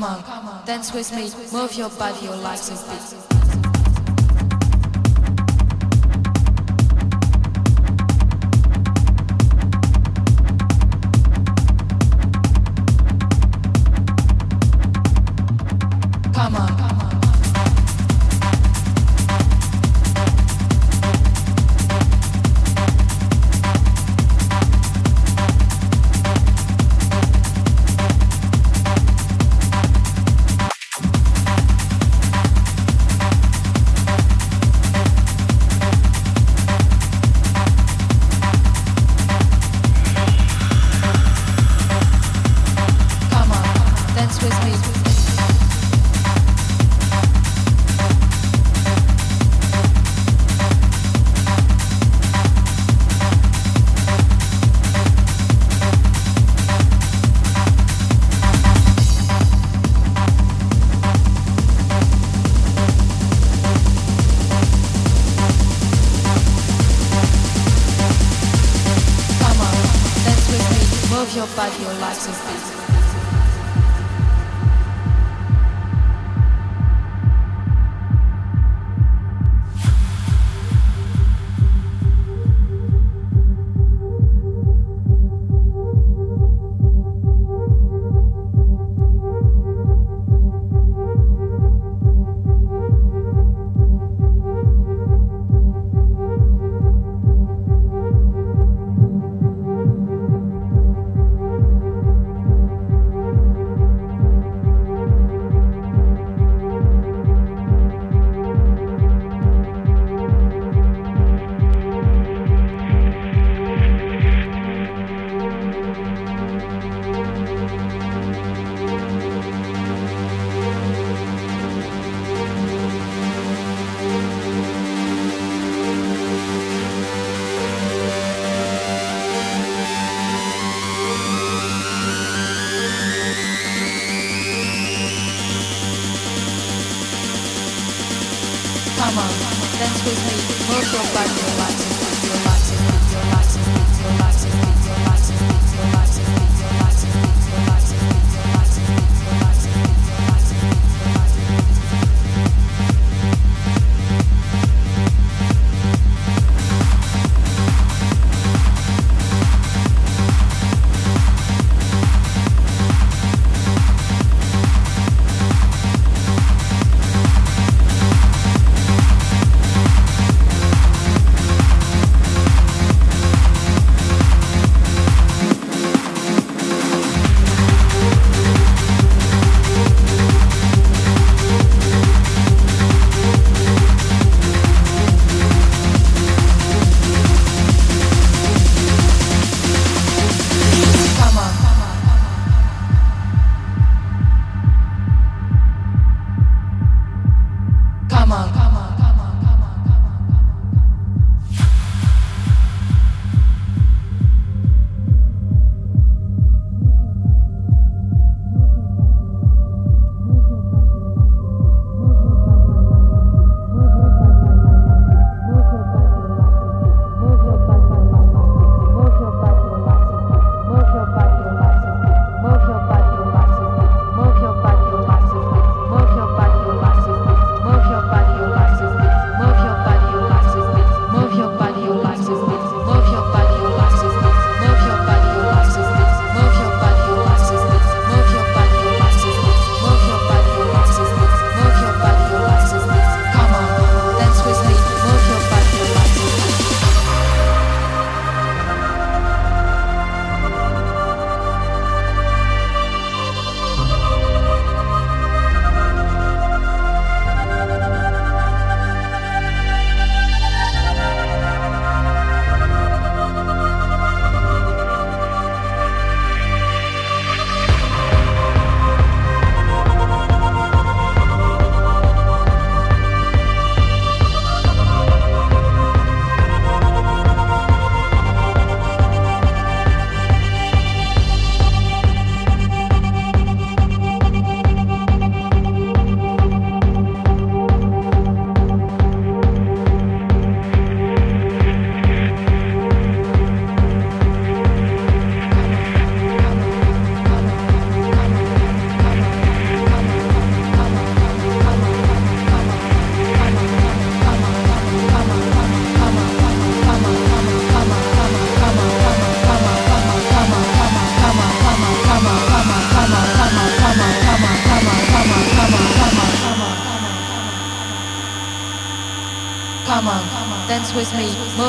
Come on, dance with me, move your body, your legs a bit.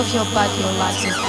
Me, move your body, your life